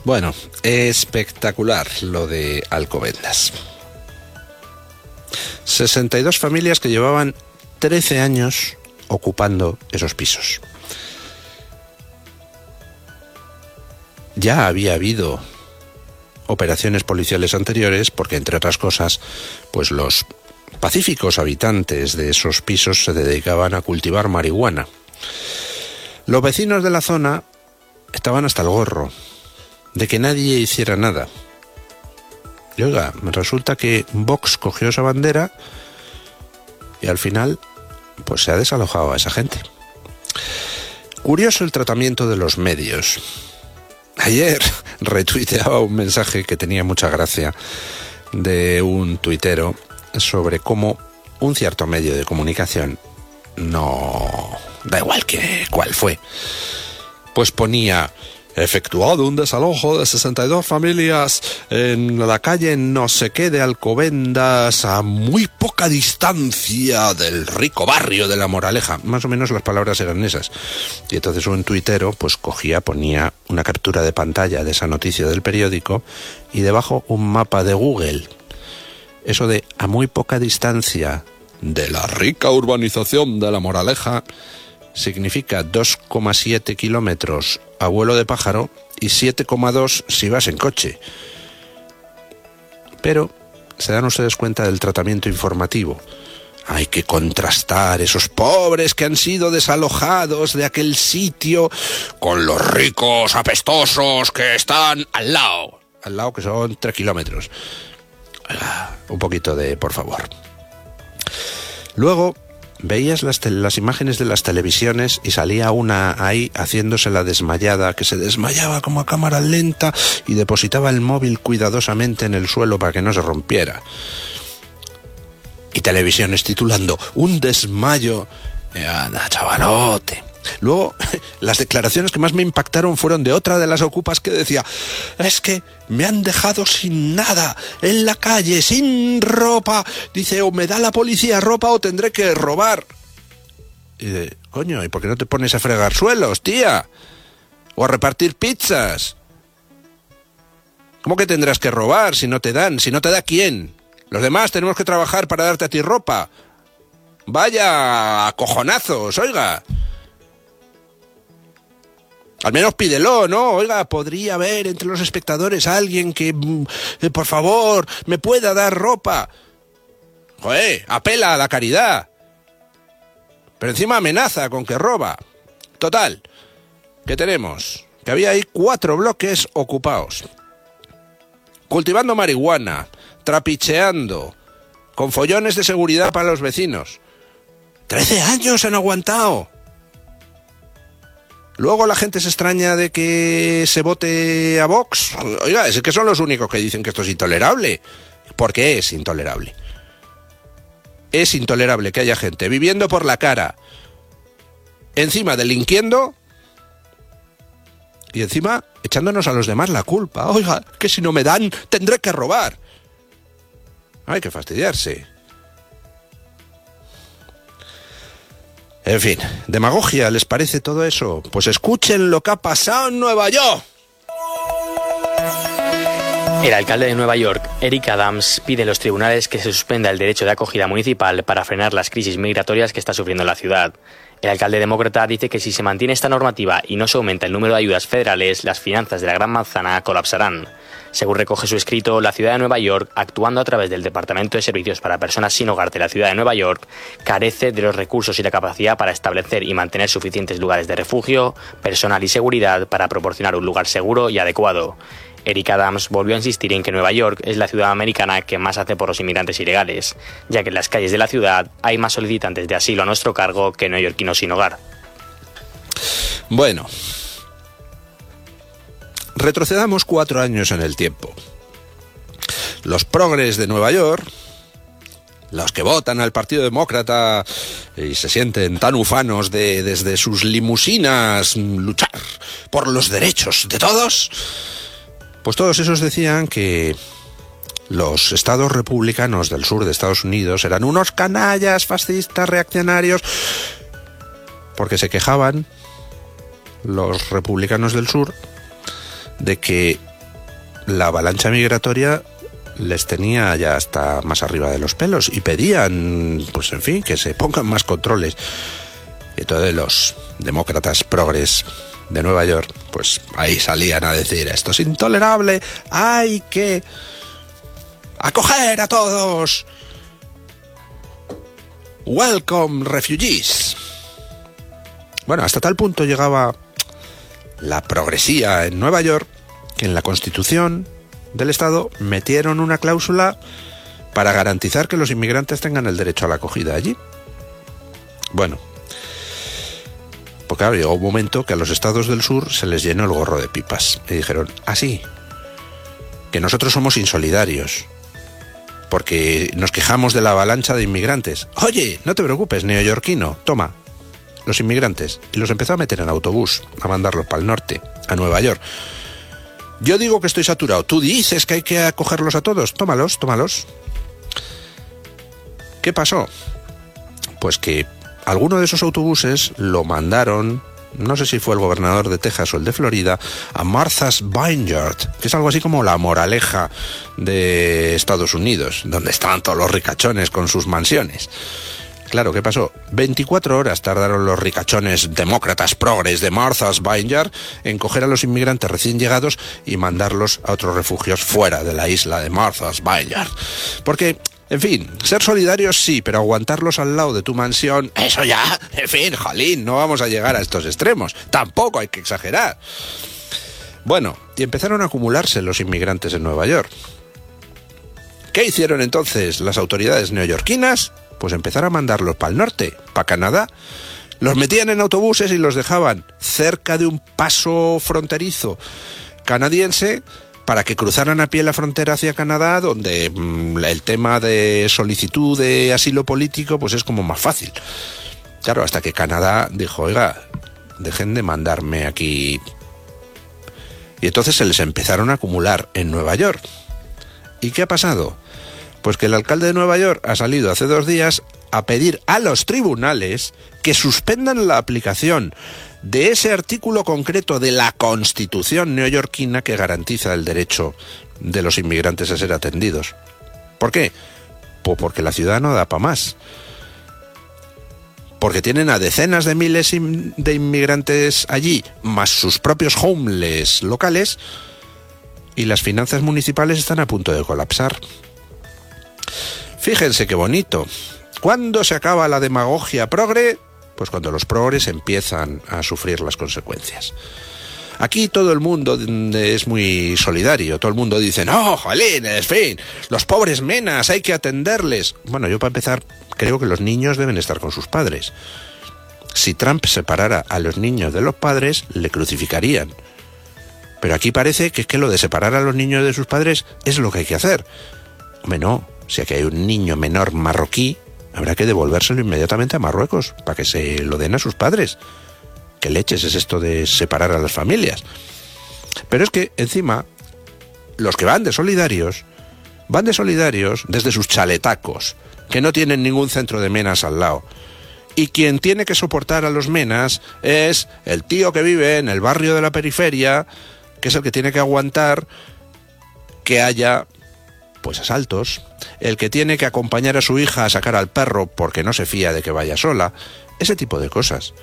Bueno, espectacular lo de Alcobendas. 62 familias que llevaban 13 años ocupando esos pisos. Ya había habido operaciones policiales anteriores porque entre otras cosas, pues los pacíficos habitantes de esos pisos se dedicaban a cultivar marihuana. Los vecinos de la zona estaban hasta el gorro de que nadie hiciera nada oiga, resulta que Vox cogió esa bandera y al final pues se ha desalojado a esa gente. Curioso el tratamiento de los medios. Ayer (laughs) retuiteaba un mensaje que tenía mucha gracia de un tuitero sobre cómo un cierto medio de comunicación no da igual que cuál fue. Pues ponía efectuado un desalojo de 62 familias en la calle no sé qué de Alcobendas a muy poca distancia del rico barrio de La Moraleja. Más o menos las palabras eran esas. Y entonces un tuitero pues cogía, ponía una captura de pantalla de esa noticia del periódico y debajo un mapa de Google. Eso de a muy poca distancia de la rica urbanización de La Moraleja significa 2,7 kilómetros a vuelo de pájaro y 7,2 si vas en coche. Pero se dan ustedes cuenta del tratamiento informativo. Hay que contrastar esos pobres que han sido desalojados de aquel sitio con los ricos apestosos que están al lado. Al lado que son 3 kilómetros. Un poquito de, por favor. Luego veías las, imágenes de las televisiones y salía una ahí haciéndose la desmayada, que se desmayaba como a cámara lenta y depositaba el móvil cuidadosamente en el suelo para que no se rompiera. Y televisiones titulando Un desmayo. Anda, chavalote. Luego, (laughs) las declaraciones que más me impactaron fueron de otra de las ocupas que decía, es que me han dejado sin nada, en la calle, sin ropa. Dice, o me da la policía ropa o tendré que robar. Y de, coño, ¿y por qué no te pones a fregar suelos, tía? O a repartir pizzas. ¿Cómo que tendrás que robar si no te dan? Si no te da quién? Los demás tenemos que trabajar para darte a ti ropa. Vaya cojonazos, oiga. Al menos pídelo, ¿no? Oiga, podría haber entre los espectadores alguien que, eh, por favor, me pueda dar ropa. Joder, apela a la caridad. Pero encima amenaza con que roba. Total, ¿qué tenemos? Que había ahí cuatro bloques ocupados. Cultivando marihuana, trapicheando, con follones de seguridad para los vecinos. Trece años han aguantado. Luego la gente se extraña de que se vote a Vox. Oiga, es que son los únicos que dicen que esto es intolerable. ¿Por qué es intolerable? Es intolerable que haya gente viviendo por la cara, encima delinquiendo y encima echándonos a los demás la culpa. Oiga, que si no me dan, tendré que robar. Hay que fastidiarse. En fin, demagogia, ¿les parece todo eso? Pues escuchen lo que ha pasado en Nueva York. El alcalde de Nueva York, Eric Adams, pide a los tribunales que se suspenda el derecho de acogida municipal para frenar las crisis migratorias que está sufriendo la ciudad. El alcalde demócrata dice que si se mantiene esta normativa y no se aumenta el número de ayudas federales, las finanzas de la Gran Manzana colapsarán. Según recoge su escrito, la ciudad de Nueva York, actuando a través del Departamento de Servicios para Personas sin Hogar de la ciudad de Nueva York, carece de los recursos y la capacidad para establecer y mantener suficientes lugares de refugio, personal y seguridad para proporcionar un lugar seguro y adecuado. Eric Adams volvió a insistir en que Nueva York es la ciudad americana que más hace por los inmigrantes ilegales, ya que en las calles de la ciudad hay más solicitantes de asilo a nuestro cargo que neoyorquinos sin hogar. Bueno, retrocedamos cuatro años en el tiempo. Los progres de Nueva York, los que votan al Partido Demócrata y se sienten tan ufanos de desde sus limusinas luchar por los derechos de todos, pues todos esos decían que los estados republicanos del sur de Estados Unidos eran unos canallas fascistas reaccionarios porque se quejaban los republicanos del sur de que la avalancha migratoria les tenía ya hasta más arriba de los pelos y pedían, pues en fin, que se pongan más controles. Y todos los demócratas progres de Nueva York, pues ahí salían a decir, esto es intolerable, hay que acoger a todos. Welcome refugees. Bueno, hasta tal punto llegaba la progresía en Nueva York que en la Constitución del Estado metieron una cláusula para garantizar que los inmigrantes tengan el derecho a la acogida allí. Bueno, porque claro, llegó un momento que a los estados del sur se les llenó el gorro de pipas. Y dijeron, así, que nosotros somos insolidarios, porque nos quejamos de la avalancha de inmigrantes. Oye, no te preocupes, neoyorquino, toma, los inmigrantes y los empezó a meter en autobús, a mandarlos para el norte, a Nueva York. Yo digo que estoy saturado. Tú dices que hay que acogerlos a todos. Tómalos, tómalos. ¿Qué pasó? Pues que alguno de esos autobuses lo mandaron, no sé si fue el gobernador de Texas o el de Florida, a Martha's Vineyard, que es algo así como la moraleja de Estados Unidos, donde estaban todos los ricachones con sus mansiones. Claro, ¿qué pasó? 24 horas tardaron los ricachones demócratas progres de Martha's Vineyard en coger a los inmigrantes recién llegados y mandarlos a otros refugios fuera de la isla de Martha's Vineyard. Porque en fin, ser solidarios sí, pero aguantarlos al lado de tu mansión, eso ya, en fin, jolín, no vamos a llegar a estos extremos. Tampoco hay que exagerar. Bueno, y empezaron a acumularse los inmigrantes en Nueva York. ¿Qué hicieron entonces las autoridades neoyorquinas? Pues empezar a mandarlos para el norte, para Canadá. Los metían en autobuses y los dejaban cerca de un paso fronterizo canadiense para que cruzaran a pie la frontera hacia Canadá, donde mm, el tema de solicitud de asilo político pues es como más fácil. Claro, hasta que Canadá dijo, oiga, dejen de mandarme aquí. Y entonces se les empezaron a acumular en Nueva York. ¿Y qué ha pasado? Pues que el alcalde de Nueva York ha salido hace dos días a pedir a los tribunales que suspendan la aplicación de ese artículo concreto de la Constitución neoyorquina que garantiza el derecho de los inmigrantes a ser atendidos. ¿Por qué? Pues porque la ciudad no da para más. Porque tienen a decenas de miles de inmigrantes allí, más sus propios homeless locales, y las finanzas municipales están a punto de colapsar. Fíjense qué bonito. ¿Cuándo se acaba la demagogia progre? Pues cuando los progres empiezan a sufrir las consecuencias. Aquí todo el mundo es muy solidario, todo el mundo dice, no, jolín, en fin, los pobres menas, hay que atenderles. Bueno, yo para empezar, creo que los niños deben estar con sus padres. Si Trump separara a los niños de los padres, le crucificarían. Pero aquí parece que es que lo de separar a los niños de sus padres es lo que hay que hacer. Hombre, no, si aquí hay un niño menor marroquí, habrá que devolvérselo inmediatamente a Marruecos para que se lo den a sus padres. ¿Qué leches es esto de separar a las familias? Pero es que encima, los que van de solidarios, van de solidarios desde sus chaletacos, que no tienen ningún centro de menas al lado. Y quien tiene que soportar a los menas es el tío que vive en el barrio de la periferia, que es el que tiene que aguantar que haya pues asaltos, el que tiene que acompañar a su hija a sacar al perro porque no se fía de que vaya sola, ese tipo de cosas.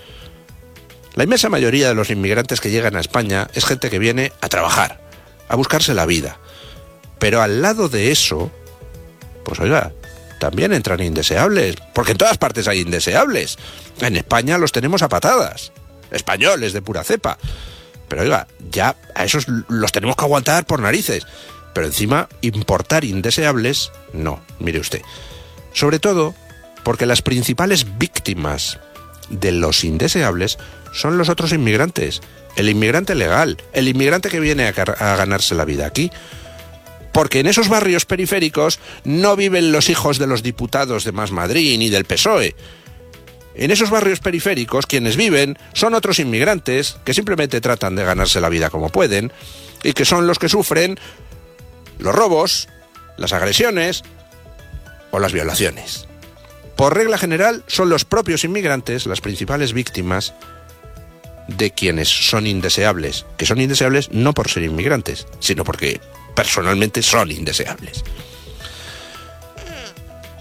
La inmensa mayoría de los inmigrantes que llegan a España es gente que viene a trabajar, a buscarse la vida. Pero al lado de eso, pues oiga, también entran indeseables, porque en todas partes hay indeseables. En España los tenemos a patadas, españoles de pura cepa. Pero oiga, ya a esos los tenemos que aguantar por narices. Pero encima, importar indeseables, no, mire usted. Sobre todo porque las principales víctimas de los indeseables son los otros inmigrantes. El inmigrante legal, el inmigrante que viene a, ganarse la vida aquí. Porque en esos barrios periféricos no viven los hijos de los diputados de Más Madrid ni del PSOE. En esos barrios periféricos quienes viven son otros inmigrantes que simplemente tratan de ganarse la vida como pueden y que son los que sufren los robos, las agresiones o las violaciones. Por regla general, son los propios inmigrantes las principales víctimas de quienes son indeseables, que son indeseables no por ser inmigrantes, sino porque personalmente son indeseables.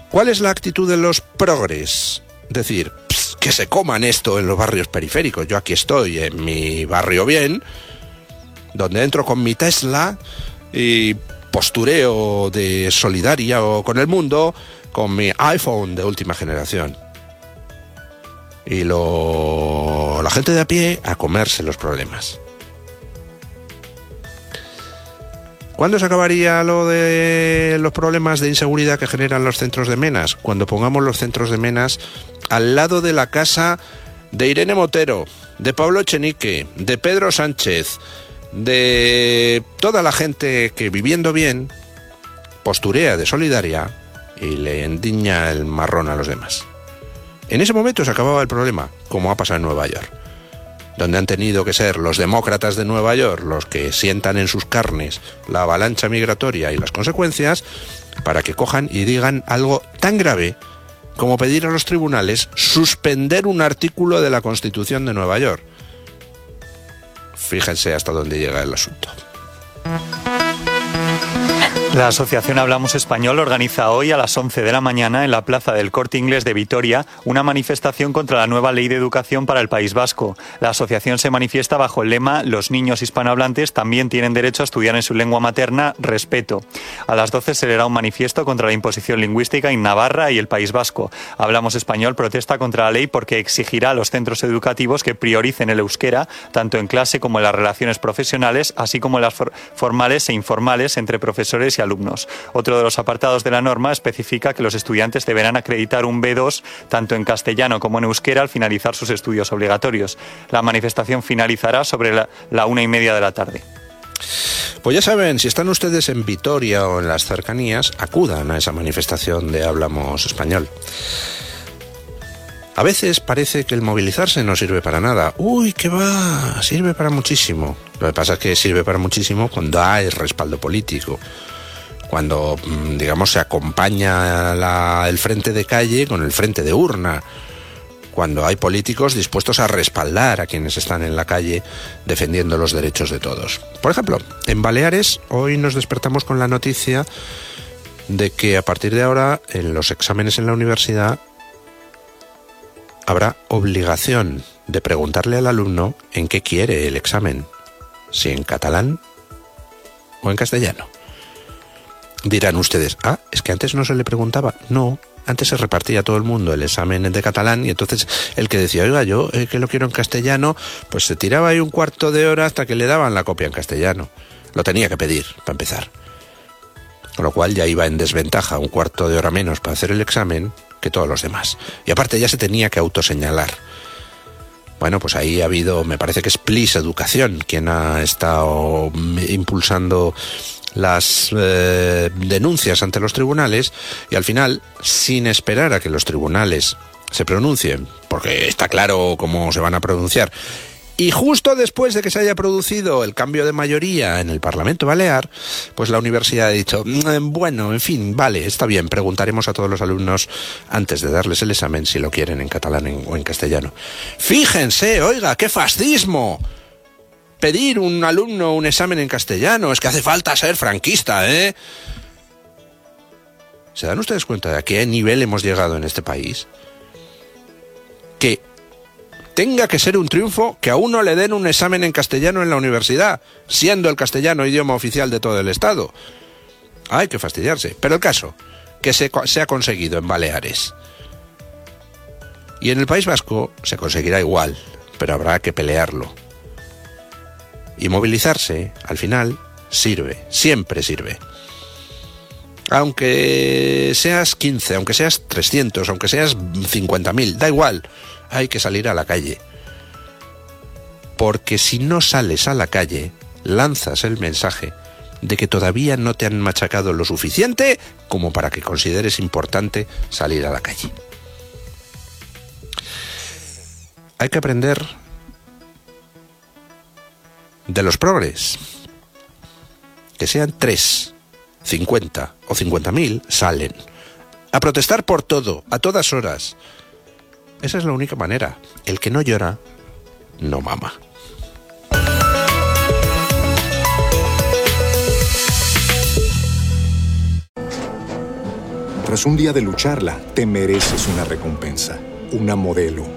¿Cuál es la actitud de los progres? Decir, que se coman esto en los barrios periféricos. Yo aquí estoy en mi barrio bien, donde entro con mi Tesla y postureo de solidaria o con el mundo con mi iPhone de última generación. Y lo, la gente de a pie a comerse los problemas. ¿Cuándo se acabaría lo de los problemas de inseguridad que generan los centros de menas? Cuando pongamos los centros de menas al lado de la casa de Irene Motero, de Pablo Echenique, de Pedro Sánchez, de toda la gente que viviendo bien posturea de solidaria y le endiña el marrón a los demás. En ese momento se acababa el problema, como ha pasado en Nueva York, donde han tenido que ser los demócratas de Nueva York los que sientan en sus carnes la avalancha migratoria y las consecuencias, para que cojan y digan algo tan grave como pedir a los tribunales suspender un artículo de la Constitución de Nueva York. Fíjense hasta dónde llega el asunto. La Asociación Hablamos Español organiza hoy a las 11 de la mañana en la Plaza del Corte Inglés de Vitoria una manifestación contra la nueva ley de educación para el País Vasco. La asociación se manifiesta bajo el lema Los niños hispanohablantes también tienen derecho a estudiar en su lengua materna, respeto. A las 12 se leerá un manifiesto contra la imposición lingüística en Navarra y el País Vasco. Hablamos Español protesta contra la ley porque exigirá a los centros educativos que prioricen el euskera, tanto en clase como en las relaciones profesionales, así como en las formales e informales entre profesores y alumnos. Otro de los apartados de la norma especifica que los estudiantes deberán acreditar un B2 tanto en castellano como en euskera al finalizar sus estudios obligatorios. La manifestación finalizará sobre la, la una y media de la tarde. Pues ya saben, si están ustedes en Vitoria o en las cercanías, acudan a esa manifestación de Hablamos Español. A veces parece que el movilizarse no sirve para nada. Uy, ¿qué va? Sirve para muchísimo. Lo que pasa es que sirve para muchísimo cuando hay respaldo político cuando, mm, digamos, se acompaña el frente de calle con el frente de urna, cuando hay políticos dispuestos a respaldar a quienes están en la calle defendiendo los derechos de todos. Por ejemplo, en Baleares hoy nos despertamos con la noticia de que a partir de ahora en los exámenes en la universidad habrá obligación de preguntarle al alumno en qué quiere el examen, si en catalán o en castellano. Dirán ustedes, ah, es que antes no se le preguntaba. No, antes se repartía a todo el mundo el examen de catalán y entonces el que decía, oiga, yo eh, que lo quiero en castellano, pues se tiraba ahí un cuarto de hora hasta que le daban la copia en castellano. Lo tenía que pedir, para empezar. Con lo cual ya iba en desventaja un cuarto de hora menos para hacer el examen que todos los demás. Y aparte ya se tenía que autoseñalar. Bueno, pues ahí ha habido, me parece que es Plis Educación quien ha estado impulsando las eh, denuncias ante los tribunales y al final, sin esperar a que los tribunales se pronuncien, porque está claro cómo se van a pronunciar, y justo después de que se haya producido el cambio de mayoría en el Parlamento Balear, pues la universidad ha dicho, mm, bueno, en fin, vale, está bien, preguntaremos a todos los alumnos antes de darles el examen si lo quieren en catalán o en castellano. Fíjense, oiga, qué fascismo pedir un alumno un examen en castellano. Es que hace falta ser franquista, ¿eh? ¿Se dan ustedes cuenta de a qué nivel hemos llegado en este país? Que tenga que ser un triunfo que a uno le den un examen en castellano en la universidad, siendo el castellano idioma oficial de todo el Estado. Hay que fastidiarse. Pero el caso, que se, se ha conseguido en Baleares. Y en el País Vasco se conseguirá igual, pero habrá que pelearlo. Y movilizarse, al final, sirve, siempre sirve. Aunque seas 15, aunque seas 300, aunque seas 50.000, da igual, hay que salir a la calle. Porque si no sales a la calle, lanzas el mensaje de que todavía no te han machacado lo suficiente como para que consideres importante salir a la calle. Hay que aprender de los progres, que sean tres, cincuenta o cincuenta mil, salen a protestar por todo, a todas horas. Esa es la única manera. El que no llora, no mama. Tras un día de lucharla, te mereces una recompensa, una modelo